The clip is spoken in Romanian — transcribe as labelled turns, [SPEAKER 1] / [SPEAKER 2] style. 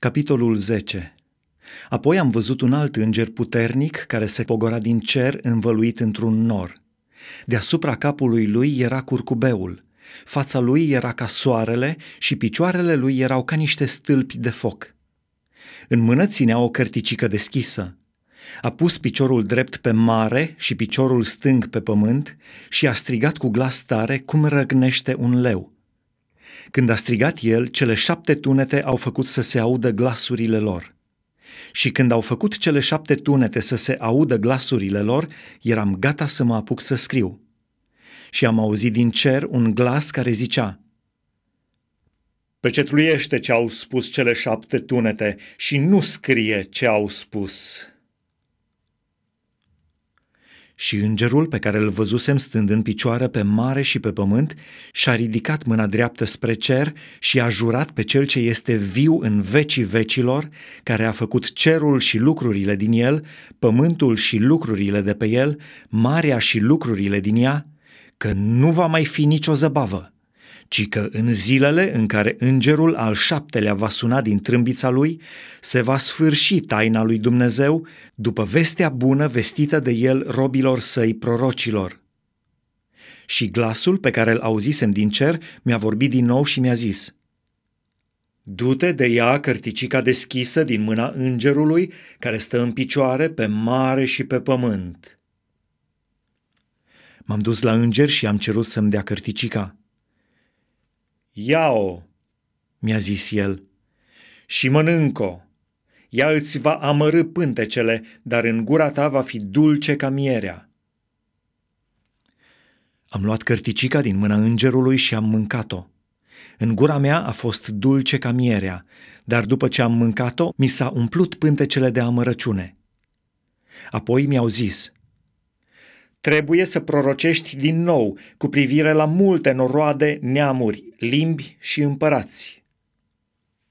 [SPEAKER 1] Capitolul 10 Apoi am văzut un alt înger puternic care se pogora din cer învăluit într-un nor. Deasupra capului lui era curcubeul, fața lui era ca soarele și picioarele lui erau ca niște stâlpi de foc. În mână ținea o cărticică deschisă. A pus piciorul drept pe mare și piciorul stâng pe pământ și a strigat cu glas tare cum răgnește un leu – când a strigat el, cele șapte tunete au făcut să se audă glasurile lor. Și când au făcut cele șapte tunete să se audă glasurile lor, eram gata să mă apuc să scriu. Și am auzit din cer un glas care zicea, Pecetluiește ce au spus cele șapte tunete și nu scrie ce au spus. Și îngerul pe care îl văzusem stând în picioare pe mare și pe pământ și-a ridicat mâna dreaptă spre cer și a jurat pe cel ce este viu în vecii vecilor, care a făcut cerul și lucrurile din el, pământul și lucrurile de pe el, marea și lucrurile din ea, că nu va mai fi nicio zăbavă ci că în zilele în care îngerul al șaptelea va suna din trâmbița lui, se va sfârși taina lui Dumnezeu după vestea bună vestită de el robilor săi prorocilor. Și glasul pe care îl auzisem din cer mi-a vorbit din nou și mi-a zis, Du-te de ea cărticica deschisă din mâna îngerului care stă în picioare pe mare și pe pământ. M-am dus la înger și am cerut să-mi dea cărticica. Ia-o, mi-a zis el, și mănânc-o. Ea îți va amărâ pântecele, dar în gura ta va fi dulce ca mierea. Am luat cărticica din mâna îngerului și am mâncat-o. În gura mea a fost dulce ca mierea, dar după ce am mâncat-o, mi s-a umplut pântecele de amărăciune. Apoi mi-au zis – Trebuie să prorocești din nou cu privire la multe noroade, neamuri, limbi și împărați.